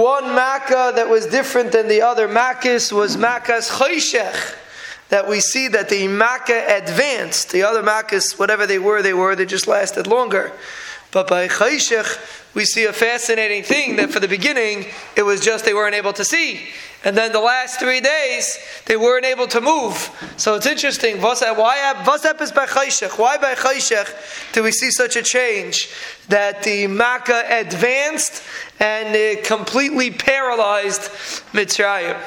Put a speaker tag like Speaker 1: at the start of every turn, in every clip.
Speaker 1: one Makkah that was different than the other Makkahs was Makkah's Chayshech. That we see that the Makkah advanced. The other Makkahs, whatever they were, they were, they just lasted longer. But by Chayshech, we see a fascinating thing that for the beginning, it was just they weren't able to see. And then the last three days, they weren't able to move. So it's interesting. Why by Chayshech? Why by do we see such a change? That the Makkah advanced and completely paralyzed Mitzrayim.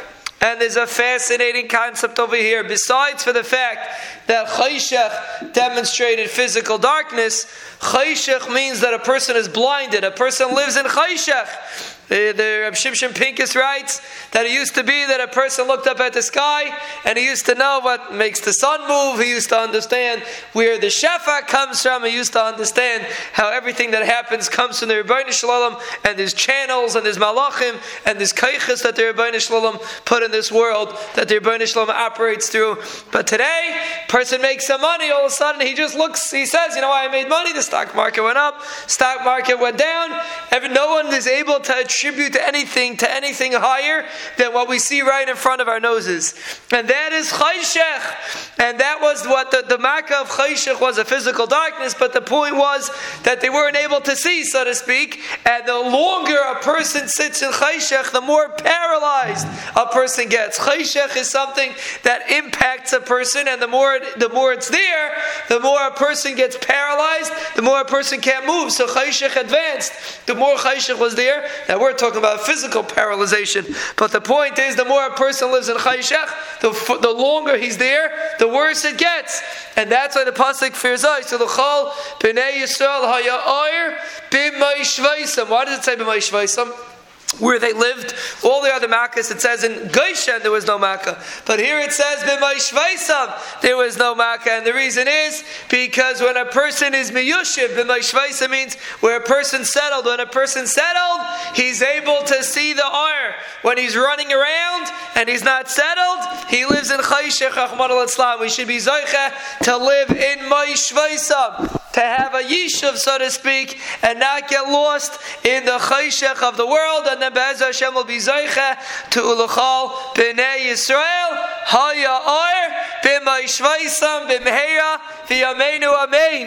Speaker 1: And there's a fascinating concept over here. Besides for the fact that Chayshech demonstrated physical darkness, Chayshech means that a person is blinded. A person lives in Chayshech. The, the Reb Shimshon Pincus writes that it used to be that a person looked up at the sky and he used to know what makes the sun move. He used to understand where the Shefa comes from. He used to understand how everything that happens comes from the Ribono Shel Olam and there's channels and there's malachim and there's kaiches that the Ribono Shel Olam put in this world that the Ribono Shel Olam operates through. But today, person makes some money. All of a sudden, he just looks. He says, "You know, why I made money. The stock market went up. Stock market went down. Every, no one is able to attribute anything to anything higher than what we see right in front of our noses. And that is Chayshech. And that was what the, the Makkah of Chayshech was a physical darkness, but the point was that they weren't able to see, so to speak. And the longer a person sits in Chayshech, the more paralyzed a person gets. Chayshech is something that impacts a person, and the more, the more it's there, the more a person gets paralyzed, the more a person can't move. So Chayshech advanced. The more Chayshech was there, that we're talking about physical paralyzation. But the point is, the more a person lives in Chayshech, the, the longer he's there, the worse it gets. And that's why the pasuk fears us. So the chol b'nei Yisrael haya b'may Why does it say b'may where they lived. All the other Makkahs, it says in Goshen there was no Makkah. But here it says B'may there was no Makkah. And the reason is because when a person is Miyushiv, B'may means where a person settled. When a person settled, he's able to see the Ar. When he's running around and he's not settled, he lives in Chayshech al We should be Zoicha to live in Ma'ishvaisam to have a yishuv, so to speak, and not get lost in the chayshech of the world, and then Be'ez Hashem will be zeicha to ulachal b'nei Yisrael, haya ar, b'may shvaisam, b'mheya, v'yameinu amein.